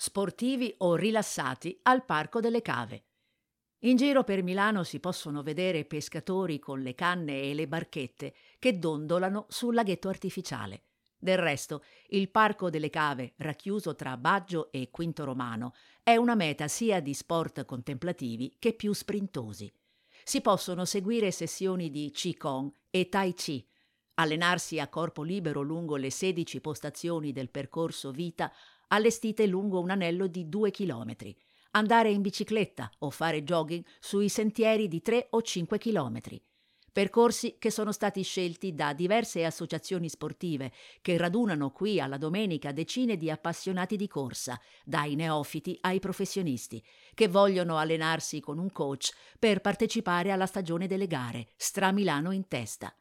sportivi o rilassati al Parco delle Cave. In giro per Milano si possono vedere pescatori con le canne e le barchette che dondolano sul laghetto artificiale. Del resto, il Parco delle Cave, racchiuso tra Baggio e Quinto Romano, è una meta sia di sport contemplativi che più sprintosi. Si possono seguire sessioni di Qigong e Tai Chi, allenarsi a corpo libero lungo le 16 postazioni del percorso vita allestite lungo un anello di due chilometri, andare in bicicletta o fare jogging sui sentieri di 3 o 5 chilometri. Percorsi che sono stati scelti da diverse associazioni sportive che radunano qui alla domenica decine di appassionati di corsa, dai neofiti ai professionisti, che vogliono allenarsi con un coach per partecipare alla stagione delle gare, Stra Milano in testa.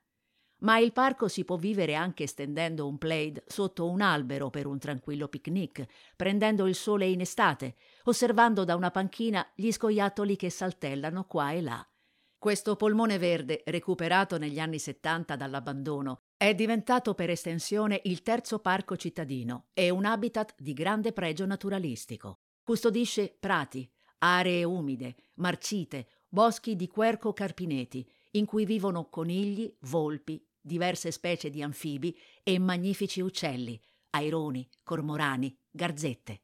Ma il parco si può vivere anche stendendo un plaid sotto un albero per un tranquillo picnic, prendendo il sole in estate, osservando da una panchina gli scoiattoli che saltellano qua e là. Questo polmone verde, recuperato negli anni 70 dall'abbandono, è diventato per estensione il terzo parco cittadino e un habitat di grande pregio naturalistico. Custodisce prati, aree umide, marcite, boschi di querco carpineti, in cui vivono conigli, volpi, diverse specie di anfibi e magnifici uccelli, aironi, cormorani, garzette.